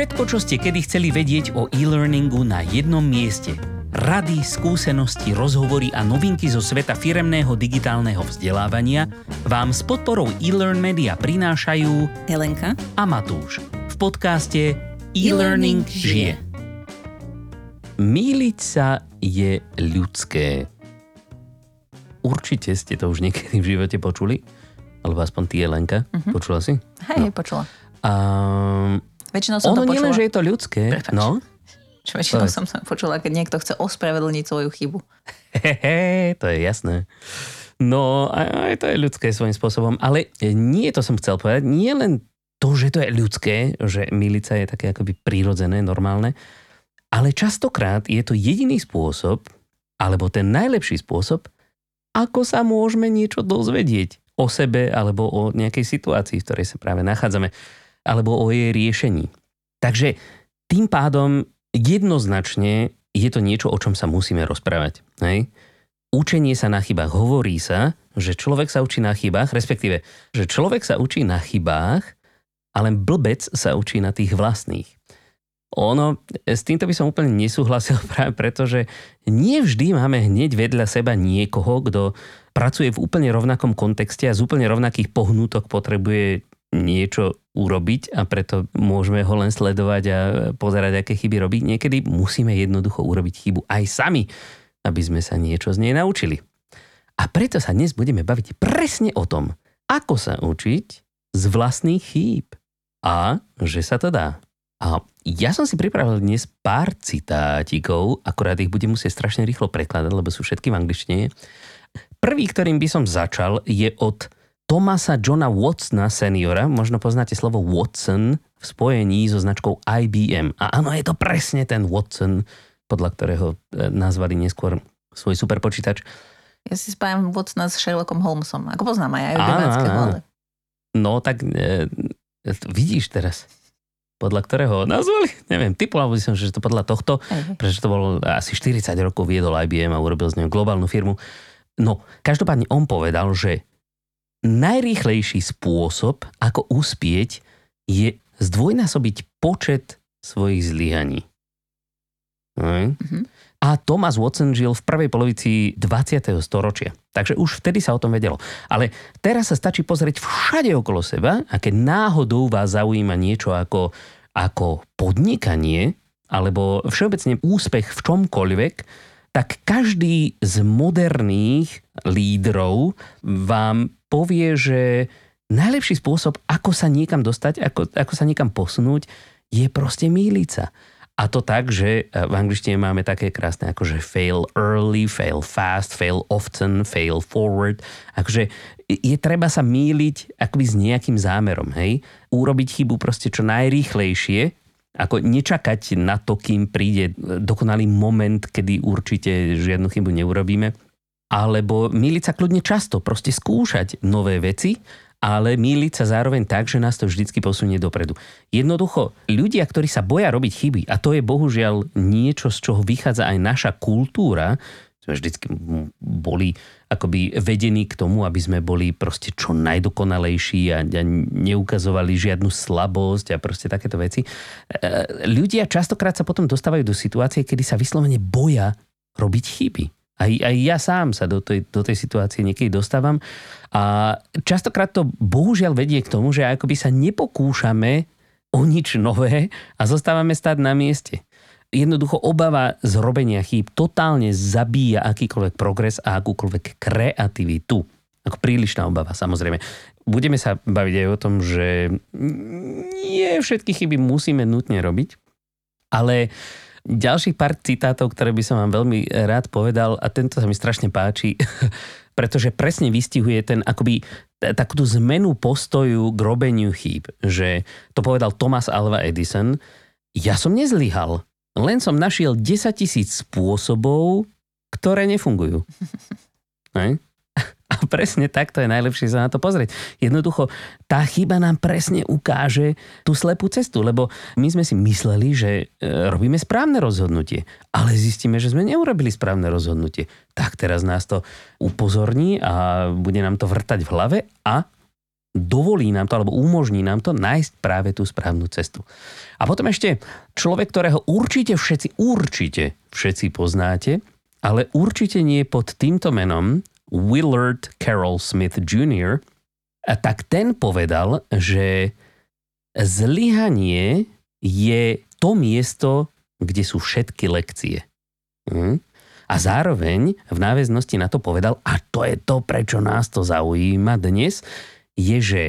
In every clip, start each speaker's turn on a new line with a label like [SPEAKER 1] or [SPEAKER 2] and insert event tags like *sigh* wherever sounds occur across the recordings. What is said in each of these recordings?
[SPEAKER 1] Všetko, čo ste kedy chceli vedieť o e-learningu na jednom mieste. Rady, skúsenosti, rozhovory a novinky zo sveta firemného digitálneho vzdelávania vám s podporou e-learn media prinášajú
[SPEAKER 2] Helenka
[SPEAKER 1] a Matúš v podcaste E-Learning žije. Míliť sa je ľudské. Určite ste to už niekedy v živote počuli. Alebo aspoň ty, Jelenka. Uh-huh. Počula si?
[SPEAKER 2] Hej, no. počula.
[SPEAKER 1] A
[SPEAKER 2] Väčšinou som
[SPEAKER 1] ono
[SPEAKER 2] to
[SPEAKER 1] nie len,
[SPEAKER 2] počula.
[SPEAKER 1] že je to ľudské.
[SPEAKER 2] Prepáč.
[SPEAKER 1] No,
[SPEAKER 2] Čo väčšinou som sa počula, keď niekto chce ospravedlniť svoju chybu.
[SPEAKER 1] Hehe, to je jasné. No, aj, aj to je ľudské svojím spôsobom. Ale nie to som chcel povedať. Nie len to, že to je ľudské, že milica je také akoby prírodzené, normálne, ale častokrát je to jediný spôsob, alebo ten najlepší spôsob, ako sa môžeme niečo dozvedieť o sebe alebo o nejakej situácii, v ktorej sa práve nachádzame, alebo o jej riešení. Takže tým pádom jednoznačne je to niečo, o čom sa musíme rozprávať. Hej? Učenie sa na chybách. Hovorí sa, že človek sa učí na chybách, respektíve, že človek sa učí na chybách, ale blbec sa učí na tých vlastných. Ono, s týmto by som úplne nesúhlasil *laughs* práve preto, že nie vždy máme hneď vedľa seba niekoho, kto pracuje v úplne rovnakom kontexte a z úplne rovnakých pohnútok potrebuje niečo urobiť a preto môžeme ho len sledovať a pozerať, aké chyby robí. Niekedy musíme jednoducho urobiť chybu aj sami, aby sme sa niečo z nej naučili. A preto sa dnes budeme baviť presne o tom, ako sa učiť z vlastných chýb a že sa to dá. A ja som si pripravil dnes pár citátikov, akorát ich budem musieť strašne rýchlo prekladať, lebo sú všetky v angličtine. Prvý, ktorým by som začal, je od Thomasa Johna Watsona seniora. Možno poznáte slovo Watson v spojení so značkou IBM. A áno, je to presne ten Watson, podľa ktorého e, nazvali neskôr svoj superpočítač.
[SPEAKER 2] Ja si spájam Watsona s Sherlockom Holmesom. Ako poznám aj aj
[SPEAKER 1] Áno,
[SPEAKER 2] domáckého,
[SPEAKER 1] áno.
[SPEAKER 2] ale
[SPEAKER 1] No tak e, vidíš teraz, podľa ktorého ho nazvali? Neviem, typoval by som, že to podľa tohto,
[SPEAKER 2] hej.
[SPEAKER 1] pretože to bolo asi 40 rokov viedol IBM a urobil z neho globálnu firmu. No, každopádne on povedal, že najrýchlejší spôsob, ako uspieť, je zdvojnásobiť počet svojich zlyhaní.
[SPEAKER 2] Mhm.
[SPEAKER 1] A Thomas Watson žil v prvej polovici 20. storočia. Takže už vtedy sa o tom vedelo. Ale teraz sa stačí pozrieť všade okolo seba a keď náhodou vás zaujíma niečo ako, ako podnikanie alebo všeobecne úspech v čomkoľvek, tak každý z moderných lídrov vám povie, že najlepší spôsob, ako sa niekam dostať, ako, ako sa niekam posunúť, je proste míliť sa. A to tak, že e, v angličtine máme také krásne ako že fail early, fail fast, fail often, fail forward. Akože je treba sa míliť akoby s nejakým zámerom, hej? Urobiť chybu proste čo najrýchlejšie, ako nečakať na to, kým príde dokonalý moment, kedy určite žiadnu chybu neurobíme. Alebo míliť sa kľudne často, proste skúšať nové veci, ale míliť sa zároveň tak, že nás to vždycky posunie dopredu. Jednoducho, ľudia, ktorí sa boja robiť chyby, a to je bohužiaľ niečo, z čoho vychádza aj naša kultúra, sme vždycky boli akoby vedení k tomu, aby sme boli proste čo najdokonalejší a, a neukazovali žiadnu slabosť a proste takéto veci. E, Ľudia častokrát sa potom dostávajú do situácie, kedy sa vyslovene boja robiť chyby. Aj, aj ja sám sa do tej, do tej situácie niekedy dostávam a častokrát to bohužiaľ vedie k tomu, že akoby sa nepokúšame o nič nové a zostávame stáť na mieste. Jednoducho obava z robenia chýb totálne zabíja akýkoľvek progres a akúkoľvek kreativitu. Ako prílišná obava, samozrejme. Budeme sa baviť aj o tom, že nie všetky chyby musíme nutne robiť, ale ďalších pár citátov, ktoré by som vám veľmi rád povedal a tento sa mi strašne páči, *laughs* pretože presne vystihuje ten akoby takúto zmenu postoju k robeniu chýb, že to povedal Thomas Alva Edison, ja som nezlyhal, len som našiel 10 tisíc spôsobov, ktoré nefungujú. *laughs* Hej? A presne takto je najlepšie sa na to pozrieť. Jednoducho, tá chyba nám presne ukáže tú slepú cestu, lebo my sme si mysleli, že e, robíme správne rozhodnutie, ale zistíme, že sme neurobili správne rozhodnutie. Tak teraz nás to upozorní a bude nám to vrtať v hlave a dovolí nám to, alebo umožní nám to nájsť práve tú správnu cestu. A potom ešte človek, ktorého určite všetci, určite všetci poznáte, ale určite nie pod týmto menom, Willard Carroll Smith Jr., a tak ten povedal, že zlyhanie je to miesto, kde sú všetky lekcie. Hm? A zároveň v náväznosti na to povedal, a to je to, prečo nás to zaujíma dnes, je, že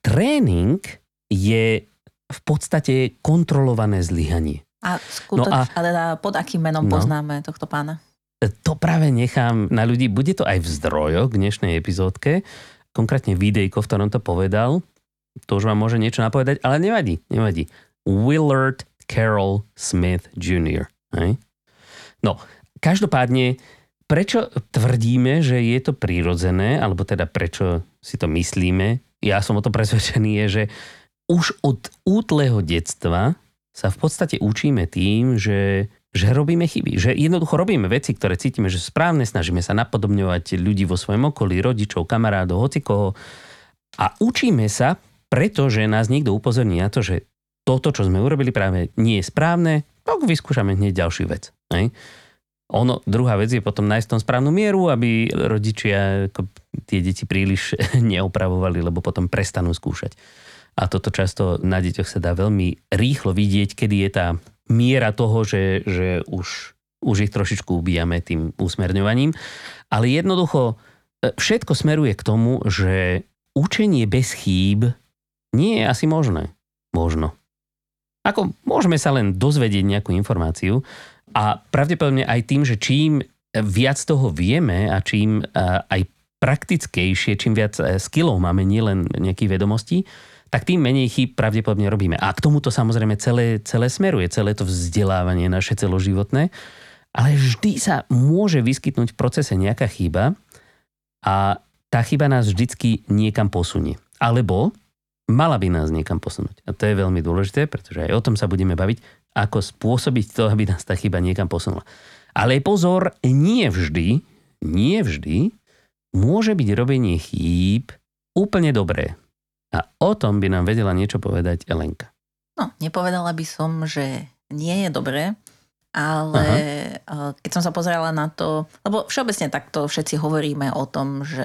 [SPEAKER 1] tréning je v podstate kontrolované zlyhanie.
[SPEAKER 2] A skutoč, no a, ale pod akým menom no, poznáme tohto pána?
[SPEAKER 1] To práve nechám na ľudí. Bude to aj v zdrojoch k dnešnej epizódke. Konkrétne videjko, v ktorom to povedal. To už vám môže niečo napovedať, ale nevadí, nevadí. Willard Carroll Smith Jr. Hej? No, každopádne, prečo tvrdíme, že je to prírodzené, alebo teda prečo si to myslíme, ja som o to presvedčený, je, že už od útleho detstva sa v podstate učíme tým, že, že robíme chyby. Že jednoducho robíme veci, ktoré cítime, že správne, snažíme sa napodobňovať ľudí vo svojom okolí, rodičov, kamarádov, hocikoho. A učíme sa, pretože nás niekto upozorní na to, že toto, čo sme urobili práve nie je správne, tak vyskúšame hneď ďalšiu vec. Hej? Ono, druhá vec je potom nájsť tom správnu mieru, aby rodičia ako, tie deti príliš *laughs* neopravovali, lebo potom prestanú skúšať. A toto často na deťoch sa dá veľmi rýchlo vidieť, kedy je tá miera toho, že, že už, už ich trošičku ubíjame tým usmerňovaním. Ale jednoducho e, všetko smeruje k tomu, že učenie bez chýb nie je asi možné. Možno. Ako môžeme sa len dozvedieť nejakú informáciu, a pravdepodobne aj tým, že čím viac toho vieme a čím aj praktickejšie, čím viac e, skillov máme, nielen nejakých vedomostí, tak tým menej chýb pravdepodobne robíme. A k tomuto samozrejme celé, celé smeruje, celé to vzdelávanie naše celoživotné. Ale vždy sa môže vyskytnúť v procese nejaká chyba a tá chyba nás vždycky niekam posunie. Alebo mala by nás niekam posunúť. A to je veľmi dôležité, pretože aj o tom sa budeme baviť ako spôsobiť to, aby nás tá chyba niekam posunula. Ale pozor, nie vždy, nie vždy môže byť robenie chýb úplne dobré. A o tom by nám vedela niečo povedať Elenka.
[SPEAKER 2] No, nepovedala by som, že nie je dobré, ale Aha. keď som sa pozerala na to, lebo všeobecne takto všetci hovoríme o tom, že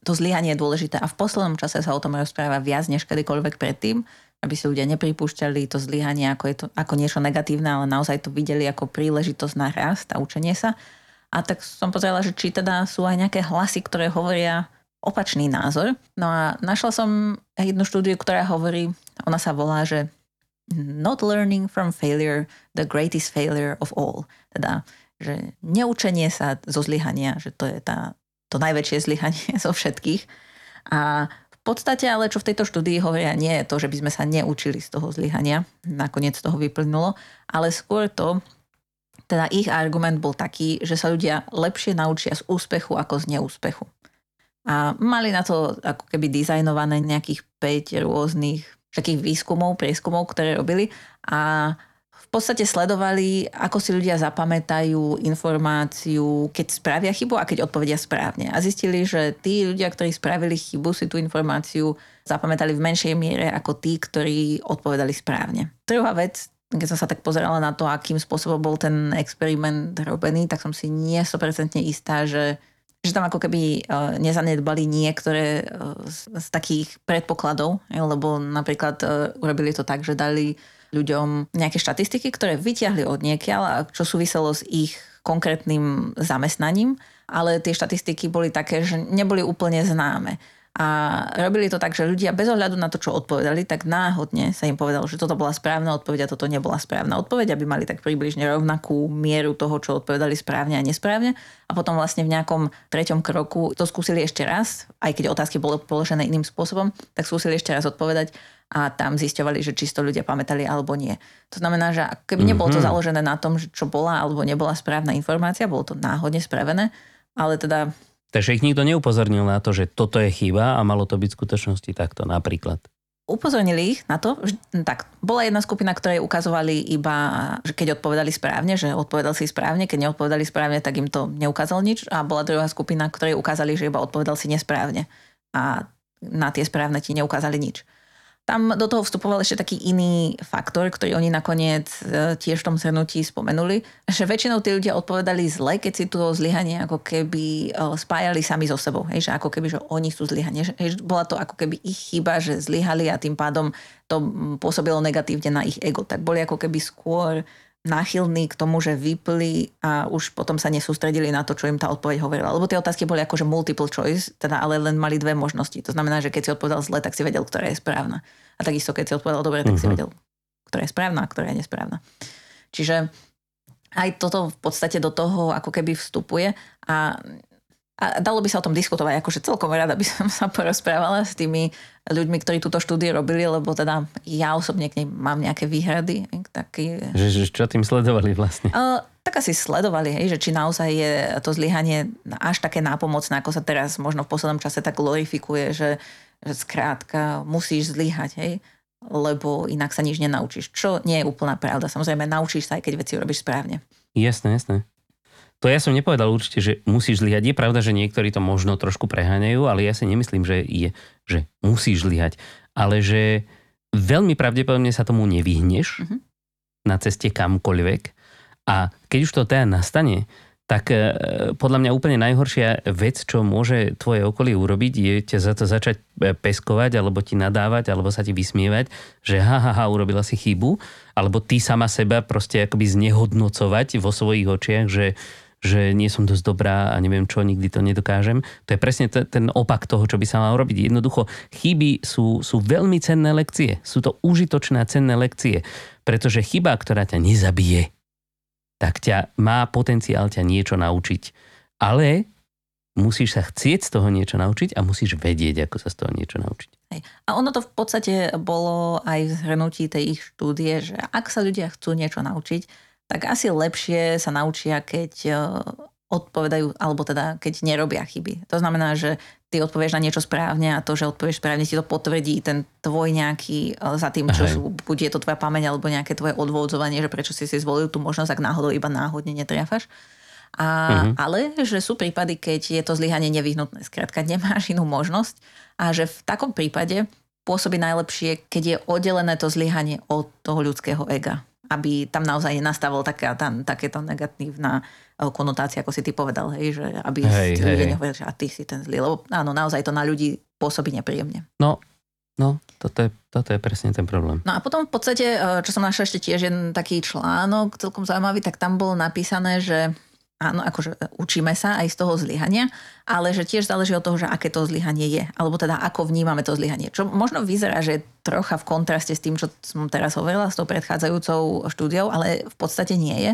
[SPEAKER 2] to zlyhanie je dôležité a v poslednom čase sa o tom rozpráva viac než kedykoľvek predtým, aby si ľudia nepripúšťali to zlyhanie ako, je to, ako niečo negatívne, ale naozaj to videli ako príležitosť na rast a učenie sa. A tak som pozrela, že či teda sú aj nejaké hlasy, ktoré hovoria opačný názor. No a našla som jednu štúdiu, ktorá hovorí, ona sa volá, že not learning from failure, the greatest failure of all. Teda, že neučenie sa zo zlyhania, že to je tá, to najväčšie zlyhanie *laughs* zo všetkých. A podstate ale, čo v tejto štúdii hovoria, nie je to, že by sme sa neučili z toho zlyhania, nakoniec toho vyplynulo, ale skôr to, teda ich argument bol taký, že sa ľudia lepšie naučia z úspechu ako z neúspechu. A mali na to ako keby dizajnované nejakých 5 rôznych takých výskumov, prieskumov, ktoré robili a podstate sledovali, ako si ľudia zapamätajú informáciu, keď spravia chybu a keď odpovedia správne. A zistili, že tí ľudia, ktorí spravili chybu, si tú informáciu zapamätali v menšej miere ako tí, ktorí odpovedali správne. Druhá vec, keď som sa tak pozerala na to, akým spôsobom bol ten experiment robený, tak som si nie 100% istá, že že tam ako keby e, nezanedbali niektoré e, z, takých predpokladov, lebo napríklad e, urobili to tak, že dali ľuďom nejaké štatistiky, ktoré vyťahli od niekiaľ a čo súviselo s ich konkrétnym zamestnaním, ale tie štatistiky boli také, že neboli úplne známe. A robili to tak, že ľudia bez ohľadu na to, čo odpovedali, tak náhodne sa im povedalo, že toto bola správna odpoveď a toto nebola správna odpoveď, aby mali tak približne rovnakú mieru toho, čo odpovedali správne a nesprávne. A potom vlastne v nejakom treťom kroku to skúsili ešte raz, aj keď otázky boli položené iným spôsobom, tak skúsili ešte raz odpovedať a tam zisťovali, že čisto ľudia pamätali alebo nie. To znamená, že keby nebolo to mhm. založené na tom, že čo bola alebo nebola správna informácia, bolo to náhodne spravené, ale teda
[SPEAKER 1] Takže ich nikto neupozornil na to, že toto je chyba a malo to byť v skutočnosti takto napríklad.
[SPEAKER 2] Upozornili ich na to, že tak, bola jedna skupina, ktoré ukazovali iba, že keď odpovedali správne, že odpovedal si správne, keď neodpovedali správne, tak im to neukázal nič a bola druhá skupina, ktoré ukázali, že iba odpovedal si nesprávne. A na tie správne ti neukázali nič. Tam do toho vstupoval ešte taký iný faktor, ktorý oni nakoniec e, tiež v tom zhrnutí spomenuli, že väčšinou tí ľudia odpovedali zle, keď si to zlyhanie ako keby e, spájali sami so sebou. Hej, že ako keby, že oni sú zlyhanie. Hej, bola to ako keby ich chyba, že zlyhali a tým pádom to pôsobilo negatívne na ich ego. Tak boli ako keby skôr náchylní k tomu, že vypli a už potom sa nesústredili na to, čo im tá odpoveď hovorila. Lebo tie otázky boli akože multiple choice, teda ale len mali dve možnosti. To znamená, že keď si odpovedal zle, tak si vedel, ktorá je správna. A takisto, keď si odpovedal dobre, tak uh-huh. si mhm. vedel, ktorá je správna a ktorá je nesprávna. Čiže aj toto v podstate do toho ako keby vstupuje a a dalo by sa o tom diskutovať, akože celkom rada by som *laughs* sa porozprávala s tými ľuďmi, ktorí túto štúdiu robili, lebo teda ja osobne k nej mám nejaké výhrady. Taký...
[SPEAKER 1] Že, že čo tým sledovali vlastne?
[SPEAKER 2] Uh, tak asi sledovali, hej, že či naozaj je to zlyhanie až také nápomocné, ako sa teraz možno v poslednom čase tak glorifikuje, že, že skrátka musíš zlyhať, hej, lebo inak sa nič nenaučíš. Čo nie je úplná pravda. Samozrejme, naučíš sa aj keď veci robíš správne.
[SPEAKER 1] Jasné, jasné. To ja som nepovedal určite, že musíš zlyhať. Je pravda, že niektorí to možno trošku preháňajú, ale ja si nemyslím, že je, že musíš zlyhať. Ale že veľmi pravdepodobne sa tomu nevyhneš uh-huh. na ceste kamkoľvek. A keď už to teda nastane, tak e, podľa mňa úplne najhoršia vec, čo môže tvoje okolie urobiť, je ťa za to začať e, peskovať, alebo ti nadávať, alebo sa ti vysmievať, že ha, ha, ha, urobila si chybu, alebo ty sama seba proste akoby znehodnocovať vo svojich očiach, že že nie som dosť dobrá a neviem čo, nikdy to nedokážem. To je presne t- ten opak toho, čo by sa mal robiť. Jednoducho, chyby sú, sú veľmi cenné lekcie. Sú to užitočné a cenné lekcie. Pretože chyba, ktorá ťa nezabije, tak ťa má potenciál ťa niečo naučiť. Ale musíš sa chcieť z toho niečo naučiť a musíš vedieť, ako sa z toho niečo naučiť.
[SPEAKER 2] Hej. A ono to v podstate bolo aj v zhrnutí tej ich štúdie, že ak sa ľudia chcú niečo naučiť, tak asi lepšie sa naučia, keď e, odpovedajú, alebo teda keď nerobia chyby. To znamená, že ty odpovieš na niečo správne a to, že odpovieš správne, ti to potvrdí ten tvoj nejaký, e, za tým, čo sú, buď je to tvoja pamäť, alebo nejaké tvoje odvodzovanie, že prečo si si zvolil tú možnosť, ak náhodou iba náhodne netriafaš. A, uh-huh. Ale že sú prípady, keď je to zlyhanie nevyhnutné. Skrátka, *laughs* nemáš inú možnosť a že v takom prípade pôsobí najlepšie, keď je oddelené to zlyhanie od toho ľudského ega aby tam naozaj nenastavil taká, tam, takéto negatívna eh, konotácia, ako si ty povedal, hej, že aby hej, si ľudia nehovorili, že a ty si ten zlý, lebo áno, naozaj to na ľudí pôsobí nepríjemne.
[SPEAKER 1] No, no, toto je, toto je presne ten problém.
[SPEAKER 2] No a potom v podstate, eh, čo som našla ešte tiež jeden taký článok, celkom zaujímavý, tak tam bolo napísané, že áno, akože učíme sa aj z toho zlyhania, ale že tiež záleží od toho, že aké to zlyhanie je, alebo teda ako vnímame to zlyhanie. Čo možno vyzerá, že je trocha v kontraste s tým, čo som teraz hovorila, s tou predchádzajúcou štúdiou, ale v podstate nie je.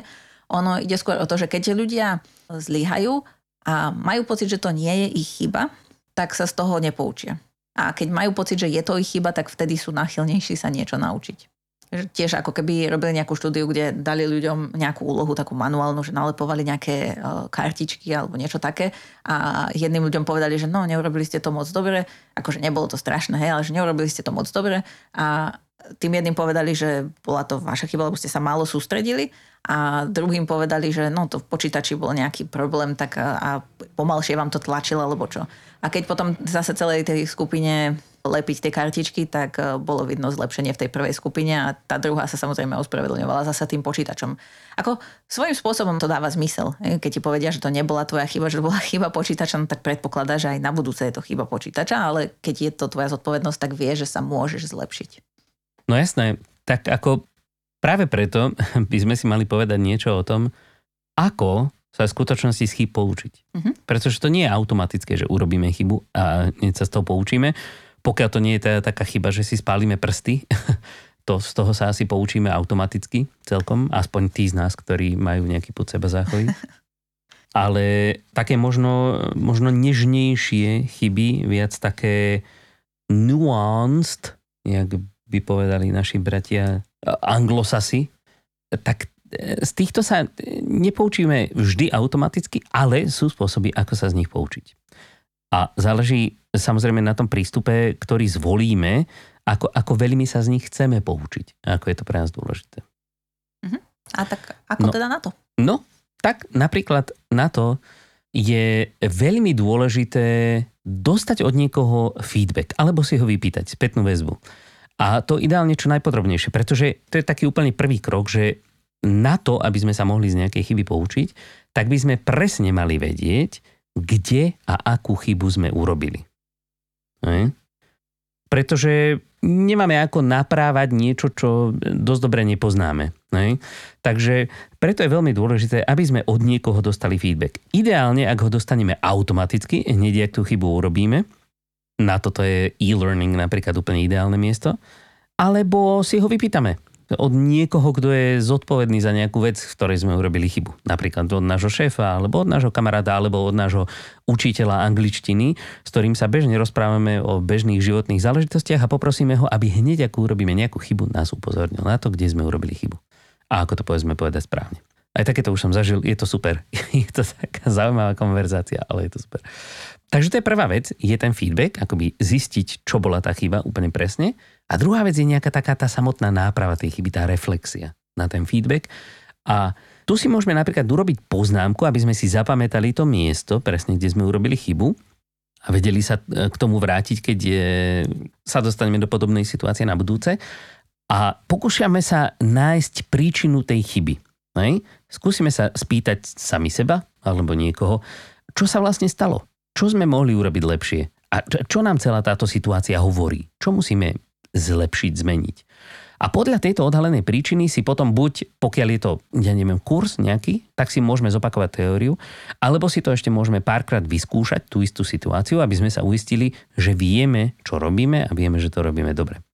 [SPEAKER 2] Ono ide skôr o to, že keď ľudia zlyhajú a majú pocit, že to nie je ich chyba, tak sa z toho nepoučia. A keď majú pocit, že je to ich chyba, tak vtedy sú náchylnejší sa niečo naučiť tiež ako keby robili nejakú štúdiu, kde dali ľuďom nejakú úlohu, takú manuálnu, že nalepovali nejaké e, kartičky alebo niečo také. A jedným ľuďom povedali, že no, neurobili ste to moc dobre, akože nebolo to strašné, hej, ale že neurobili ste to moc dobre. A tým jedným povedali, že bola to vaša chyba, lebo ste sa málo sústredili. A druhým povedali, že no to v počítači bol nejaký problém tak a, a pomalšie vám to tlačilo alebo čo. A keď potom zase celej tej skupine lepiť tie kartičky, tak e, bolo vidno zlepšenie v tej prvej skupine a tá druhá sa samozrejme ospravedlňovala zase tým počítačom. Ako svojím spôsobom to dáva zmysel. Keď ti povedia, že to nebola tvoja chyba, že to bola *laughs* chyba počítača, no tak predpokladá, že aj na budúce je to chyba počítača, ale keď je to tvoja zodpovednosť, tak vie, že sa môžeš zlepšiť.
[SPEAKER 1] No jasné, tak ako práve preto *laughs* by sme si mali povedať niečo o tom, ako sa v skutočnosti z chyb poučiť. Uh-huh. Pretože to nie je automatické, že urobíme chybu a sa z toho poučíme pokiaľ to nie je teda taká chyba, že si spálime prsty, *laughs* to z toho sa asi poučíme automaticky celkom, aspoň tí z nás, ktorí majú nejaký pod seba záchovy. *laughs* Ale také možno, možno nežnejšie chyby, viac také nuanced, jak by povedali naši bratia anglosasi, tak e, z týchto sa nepoučíme vždy automaticky, ale sú spôsoby, ako sa z nich poučiť. A záleží samozrejme na tom prístupe, ktorý zvolíme, ako, ako veľmi sa z nich chceme poučiť. Ako je to pre nás dôležité.
[SPEAKER 2] Uh-huh. A tak ako no, teda na to?
[SPEAKER 1] No, tak napríklad na to je veľmi dôležité dostať od niekoho feedback alebo si ho vypýtať, spätnú väzbu. A to ideálne čo najpodrobnejšie, pretože to je taký úplný prvý krok, že na to, aby sme sa mohli z nejakej chyby poučiť, tak by sme presne mali vedieť, kde a akú chybu sme urobili. Ne? Pretože nemáme ako naprávať niečo, čo dosť dobre nepoznáme. Ne? Takže preto je veľmi dôležité, aby sme od niekoho dostali feedback. Ideálne, ak ho dostaneme automaticky, hneď ak tú chybu urobíme, na toto je e-learning napríklad úplne ideálne miesto, alebo si ho vypýtame od niekoho, kto je zodpovedný za nejakú vec, v ktorej sme urobili chybu. Napríklad od nášho šéfa, alebo od nášho kamaráda, alebo od nášho učiteľa angličtiny, s ktorým sa bežne rozprávame o bežných životných záležitostiach a poprosíme ho, aby hneď ako urobíme nejakú chybu, nás upozornil na to, kde sme urobili chybu. A ako to povedzme povedať správne. Aj takéto už som zažil, je to super. *laughs* Je to taká zaujímavá konverzácia, ale je to super. Takže to je prvá vec, je ten feedback, akoby zistiť, čo bola tá chyba úplne presne. A druhá vec je nejaká taká tá samotná náprava tej chyby, tá reflexia na ten feedback. A tu si môžeme napríklad urobiť poznámku, aby sme si zapamätali to miesto, presne kde sme urobili chybu a vedeli sa e, k tomu vrátiť, keď je, sa dostaneme do podobnej situácie na budúce. A pokúšame sa nájsť príčinu tej chyby. Hej? Skúsime sa spýtať sami seba alebo niekoho, čo sa vlastne stalo čo sme mohli urobiť lepšie? A čo nám celá táto situácia hovorí? Čo musíme zlepšiť, zmeniť? A podľa tejto odhalenej príčiny si potom buď, pokiaľ je to, ja neviem, kurz nejaký, tak si môžeme zopakovať teóriu, alebo si to ešte môžeme párkrát vyskúšať, tú istú situáciu, aby sme sa uistili, že vieme, čo robíme a vieme, že to robíme dobre.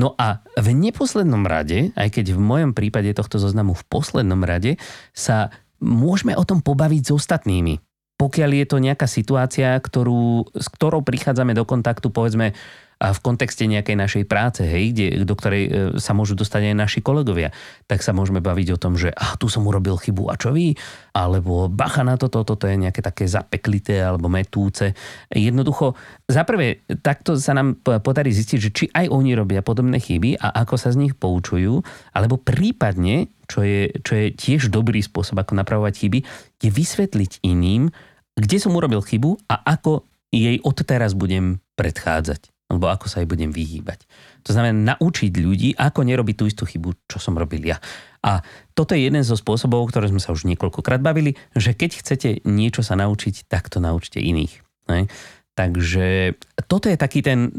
[SPEAKER 1] No a v neposlednom rade, aj keď v mojom prípade tohto zoznamu v poslednom rade, sa môžeme o tom pobaviť s ostatnými pokiaľ je to nejaká situácia, ktorú, s ktorou prichádzame do kontaktu, povedzme, a v kontexte nejakej našej práce, hej, kde, do ktorej e, sa môžu dostať aj naši kolegovia, tak sa môžeme baviť o tom, že ah, tu som urobil chybu a čo vy? Alebo bacha na toto, toto je nejaké také zapeklité alebo metúce. Jednoducho, zaprvé, takto sa nám podarí zistiť, že či aj oni robia podobné chyby a ako sa z nich poučujú, alebo prípadne, čo je, čo je tiež dobrý spôsob, ako napravovať chyby, je vysvetliť iným, kde som urobil chybu a ako jej odteraz budem predchádzať alebo ako sa aj budem vyhýbať. To znamená naučiť ľudí, ako nerobiť tú istú chybu, čo som robil ja. A toto je jeden zo spôsobov, ktoré sme sa už niekoľkokrát bavili, že keď chcete niečo sa naučiť, tak to naučte iných. Ne? Takže toto je taký ten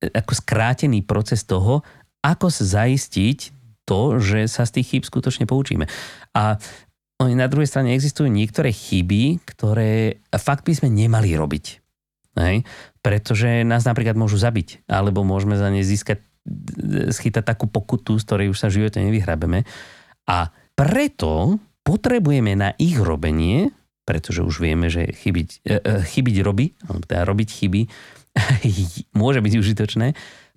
[SPEAKER 1] ako skrátený proces toho, ako zaistiť to, že sa z tých chýb skutočne poučíme. A na druhej strane existujú niektoré chyby, ktoré fakt by sme nemali robiť. Hej? Pretože nás napríklad môžu zabiť, alebo môžeme za ne získať, schytať takú pokutu, z ktorej už sa v živote nevyhrabeme. A preto potrebujeme na ich robenie, pretože už vieme, že chybiť, e, e, chybiť robí, teda robiť chyby *laughs* môže byť užitočné,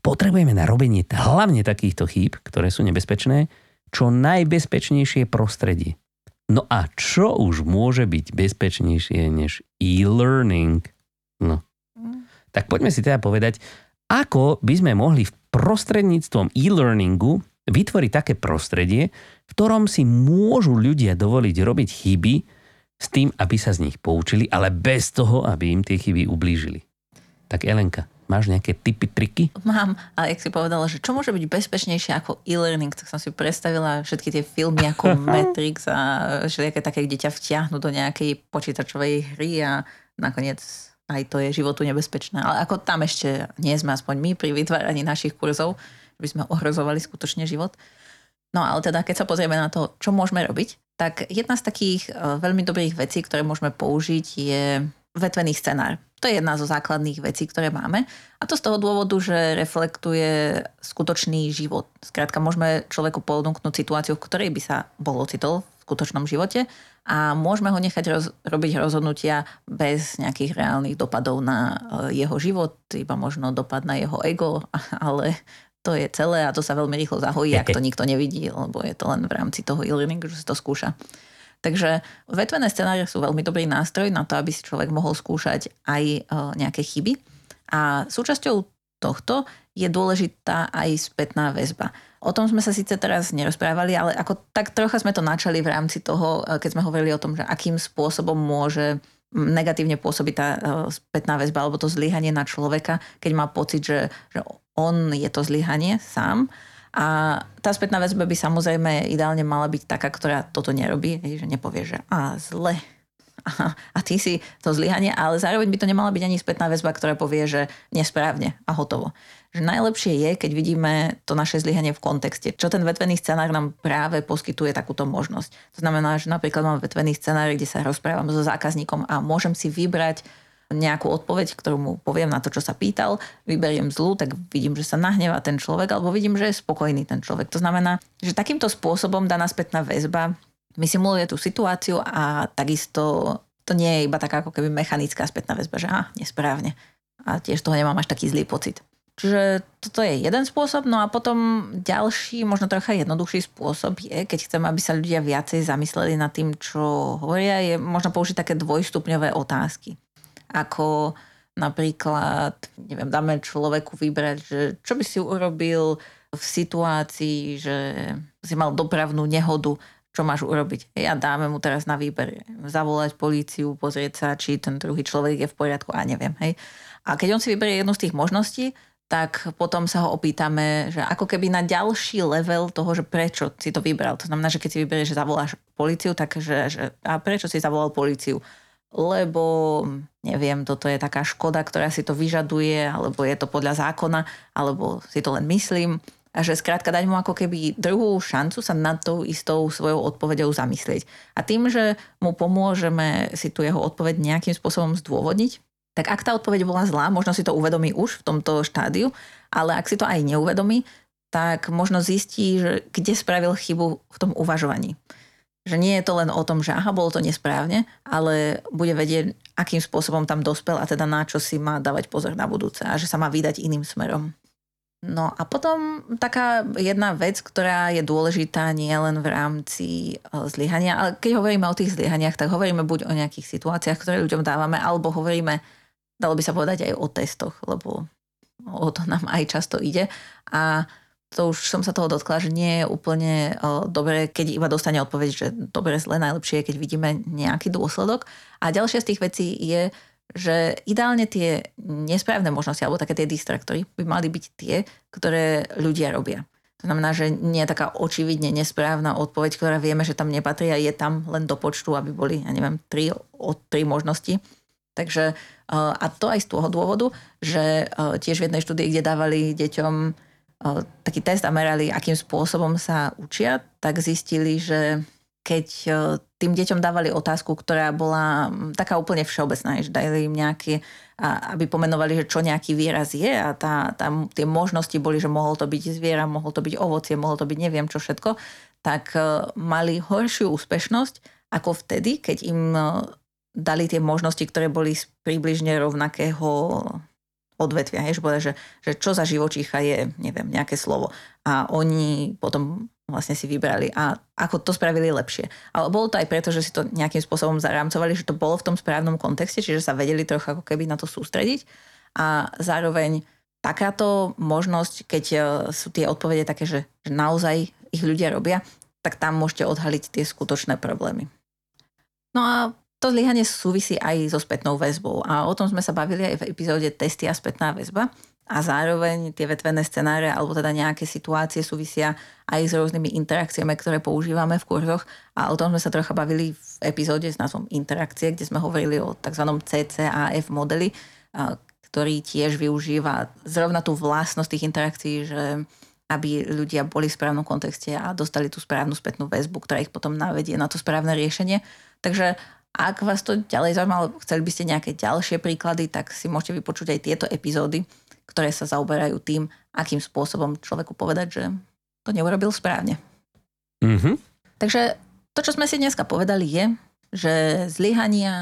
[SPEAKER 1] potrebujeme na robenie hlavne takýchto chýb, ktoré sú nebezpečné, čo najbezpečnejšie prostredie. No a čo už môže byť bezpečnejšie než e-learning? No, tak poďme si teda povedať, ako by sme mohli v prostredníctvom e-learningu vytvoriť také prostredie, v ktorom si môžu ľudia dovoliť robiť chyby s tým, aby sa z nich poučili, ale bez toho, aby im tie chyby ublížili. Tak Elenka, máš nejaké typy, triky?
[SPEAKER 2] Mám, ale jak si povedala, že čo môže byť bezpečnejšie ako e-learning, tak som si predstavila všetky tie filmy ako *laughs* Matrix a všelijaké také, kde ťa vtiahnu do nejakej počítačovej hry a nakoniec aj to je životu nebezpečné. Ale ako tam ešte nie sme aspoň my pri vytváraní našich kurzov, by sme ohrozovali skutočne život. No ale teda, keď sa pozrieme na to, čo môžeme robiť, tak jedna z takých e, veľmi dobrých vecí, ktoré môžeme použiť, je vetvený scenár. To je jedna zo základných vecí, ktoré máme. A to z toho dôvodu, že reflektuje skutočný život. Skrátka, môžeme človeku ponúknuť situáciu, v ktorej by sa bol ocitol skutočnom živote a môžeme ho nechať roz, robiť rozhodnutia bez nejakých reálnych dopadov na e, jeho život, iba možno dopad na jeho ego, *laughs* ale to je celé a to sa veľmi rýchlo zahojí, ak to nikto nevidí, lebo je to len v rámci toho e-learningu, že sa to skúša. Takže vetvené scenáre sú veľmi dobrý nástroj na to, aby si človek mohol skúšať aj e, nejaké chyby. A súčasťou tohto je dôležitá aj spätná väzba. O tom sme sa síce teraz nerozprávali, ale ako tak trocha sme to načali v rámci toho, eh, keď sme hovorili o tom, že akým spôsobom môže negatívne pôsobí tá spätná väzba alebo to zlyhanie na človeka, keď má pocit, že, že on je to zlyhanie sám. A tá spätná väzba by samozrejme ideálne mala byť taká, ktorá toto nerobí, že nepovie, že a zle, a, a ty si to zlyhanie, ale zároveň by to nemala byť ani spätná väzba, ktorá povie, že nesprávne a hotovo že najlepšie je, keď vidíme to naše zlyhanie v kontexte. Čo ten vetvený scenár nám práve poskytuje takúto možnosť. To znamená, že napríklad mám vetvený scenár, kde sa rozprávam so zákazníkom a môžem si vybrať nejakú odpoveď, ktorú mu poviem na to, čo sa pýtal, vyberiem zlú, tak vidím, že sa nahnevá ten človek, alebo vidím, že je spokojný ten človek. To znamená, že takýmto spôsobom daná spätná väzba mi simuluje tú situáciu a takisto to nie je iba taká ako keby mechanická spätná väzba, že á, nesprávne. A tiež toho nemám až taký zlý pocit. Čiže toto je jeden spôsob. No a potom ďalší, možno trocha jednoduchší spôsob je, keď chcem, aby sa ľudia viacej zamysleli nad tým, čo hovoria, je možno použiť také dvojstupňové otázky. Ako napríklad, neviem, dáme človeku vybrať, že čo by si urobil v situácii, že si mal dopravnú nehodu, čo máš urobiť. Ja dáme mu teraz na výber zavolať políciu, pozrieť sa, či ten druhý človek je v poriadku a neviem. Hej. A keď on si vyberie jednu z tých možností, tak potom sa ho opýtame, že ako keby na ďalší level toho, že prečo si to vybral. To znamená, že keď si vyberieš, že zavoláš policiu, tak že, že a prečo si zavolal policiu? Lebo, neviem, toto je taká škoda, ktorá si to vyžaduje, alebo je to podľa zákona, alebo si to len myslím. A že skrátka dať mu ako keby druhú šancu sa nad tou istou svojou odpovedou zamyslieť. A tým, že mu pomôžeme si tu jeho odpoveď nejakým spôsobom zdôvodniť, tak ak tá odpoveď bola zlá, možno si to uvedomí už v tomto štádiu, ale ak si to aj neuvedomí, tak možno zistí, že kde spravil chybu v tom uvažovaní. Že nie je to len o tom, že aha, bolo to nesprávne, ale bude vedieť, akým spôsobom tam dospel a teda na čo si má dávať pozor na budúce a že sa má vydať iným smerom. No a potom taká jedna vec, ktorá je dôležitá nie len v rámci e, zlyhania, ale keď hovoríme o tých zlyhaniach, tak hovoríme buď o nejakých situáciách, ktoré ľuďom dávame, alebo hovoríme dalo by sa povedať aj o testoch, lebo o to nám aj často ide. A to už som sa toho dotkla, že nie je úplne dobré, keď iba dostane odpoveď, že dobre, zle, najlepšie je, keď vidíme nejaký dôsledok. A ďalšia z tých vecí je, že ideálne tie nesprávne možnosti alebo také tie distraktory by mali byť tie, ktoré ľudia robia. To znamená, že nie je taká očividne nesprávna odpoveď, ktorá vieme, že tam nepatrí a je tam len do počtu, aby boli, ja neviem, tri, o tri možnosti. Takže a to aj z toho dôvodu, že tiež v jednej štúdii, kde dávali deťom taký test a merali, akým spôsobom sa učia, tak zistili, že keď tým deťom dávali otázku, ktorá bola taká úplne všeobecná, že dali im nejaké, aby pomenovali, že čo nejaký výraz je a tá, tá, tie možnosti boli, že mohol to byť zviera, mohol to byť ovocie, mohol to byť neviem čo všetko, tak mali horšiu úspešnosť ako vtedy, keď im dali tie možnosti, ktoré boli z približne rovnakého odvetvia. Hej, že, že, že čo za živočícha je, neviem, nejaké slovo. A oni potom vlastne si vybrali a ako to spravili lepšie. Ale bolo to aj preto, že si to nejakým spôsobom zarámcovali, že to bolo v tom správnom kontexte, čiže sa vedeli trochu ako keby na to sústrediť. A zároveň takáto možnosť, keď e, sú tie odpovede také, že, že naozaj ich ľudia robia, tak tam môžete odhaliť tie skutočné problémy. No a to zlyhanie súvisí aj so spätnou väzbou a o tom sme sa bavili aj v epizóde testy a spätná väzba a zároveň tie vetvené scenáre alebo teda nejaké situácie súvisia aj s rôznymi interakciami, ktoré používame v kurzoch a o tom sme sa trocha bavili v epizóde s názvom interakcie, kde sme hovorili o tzv. CCAF modeli, ktorý tiež využíva zrovna tú vlastnosť tých interakcií, že aby ľudia boli v správnom kontexte a dostali tú správnu spätnú väzbu, ktorá ich potom navedie na to správne riešenie. Takže ak vás to ďalej zaujíma, chceli by ste nejaké ďalšie príklady, tak si môžete vypočuť aj tieto epizódy, ktoré sa zaoberajú tým, akým spôsobom človeku povedať, že to neurobil správne.
[SPEAKER 1] Mm-hmm.
[SPEAKER 2] Takže to, čo sme si dneska povedali, je, že zlyhania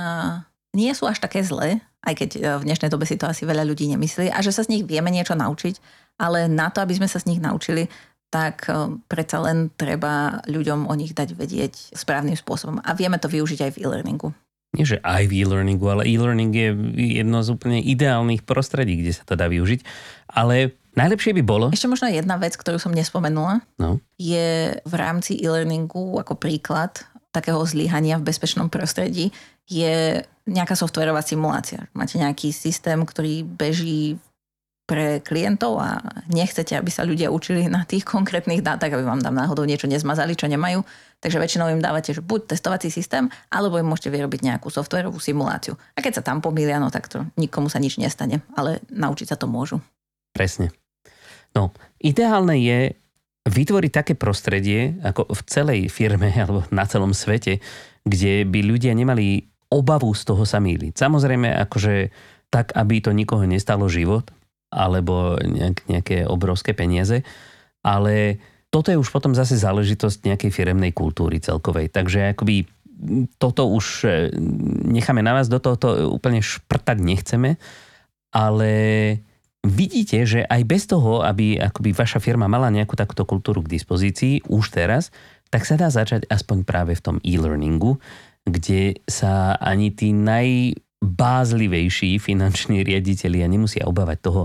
[SPEAKER 2] nie sú až také zlé, aj keď e, v dnešnej dobe si to asi veľa ľudí nemyslí, a že sa z nich vieme niečo naučiť, ale na to, aby sme sa z nich naučili, tak eh, predsa len treba ľuďom o nich dať vedieť správnym spôsobom. A vieme to využiť aj v e-learningu.
[SPEAKER 1] Nie, že aj v e-learningu, ale e-learning je jedno z úplne ideálnych prostredí, kde sa to dá využiť. Ale najlepšie by bolo...
[SPEAKER 2] Ešte možno jedna vec, ktorú som nespomenula,
[SPEAKER 1] no.
[SPEAKER 2] je v rámci e-learningu ako príklad takého zlyhania v bezpečnom prostredí je nejaká softverová simulácia. Máte nejaký systém, ktorý beží pre klientov a nechcete, aby sa ľudia učili na tých konkrétnych dátach, aby vám tam náhodou niečo nezmazali, čo nemajú. Takže väčšinou im dávate, že buď testovací systém, alebo im môžete vyrobiť nejakú softverovú simuláciu. A keď sa tam pomýlia, no tak to nikomu sa nič nestane, ale naučiť sa to môžu.
[SPEAKER 1] Presne. No, ideálne je vytvoriť také prostredie, ako v celej firme *laughs* alebo na celom svete, kde by ľudia nemali obavu z toho sa míliť. Samozrejme, akože tak, aby to nikoho nestalo život, alebo nejak, nejaké obrovské peniaze, ale toto je už potom zase záležitosť nejakej firemnej kultúry celkovej. Takže akoby toto už e, necháme na vás, do tohoto úplne šprtať nechceme, ale vidíte, že aj bez toho, aby akoby vaša firma mala nejakú takúto kultúru k dispozícii už teraz, tak sa dá začať aspoň práve v tom e-learningu, kde sa ani tí naj bázlivejší finanční riaditeľia nemusia obávať toho,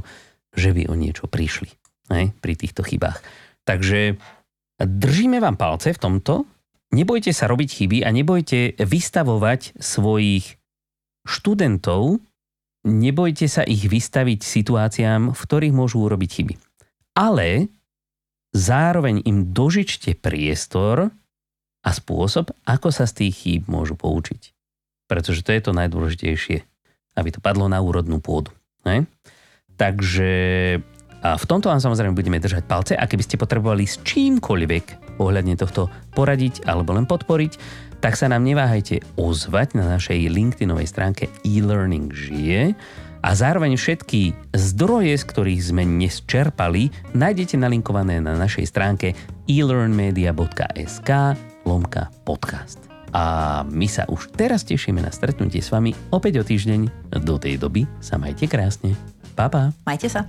[SPEAKER 1] že by o niečo prišli ne, pri týchto chybách. Takže držíme vám palce v tomto, nebojte sa robiť chyby a nebojte vystavovať svojich študentov, nebojte sa ich vystaviť situáciám, v ktorých môžu urobiť chyby. Ale zároveň im dožičte priestor a spôsob, ako sa z tých chýb môžu poučiť pretože to je to najdôležitejšie, aby to padlo na úrodnú pôdu. Ne? Takže a v tomto vám samozrejme budeme držať palce a keby ste potrebovali s čímkoľvek ohľadne tohto poradiť alebo len podporiť, tak sa nám neváhajte ozvať na našej LinkedInovej stránke e-learning žije a zároveň všetky zdroje, z ktorých sme dnes čerpali, nájdete nalinkované na našej stránke elearnmedia.sk lomka podcast. A my sa už teraz tešíme na stretnutie s vami opäť o týždeň. Do tej doby sa majte krásne. Pa, pa.
[SPEAKER 2] Majte sa.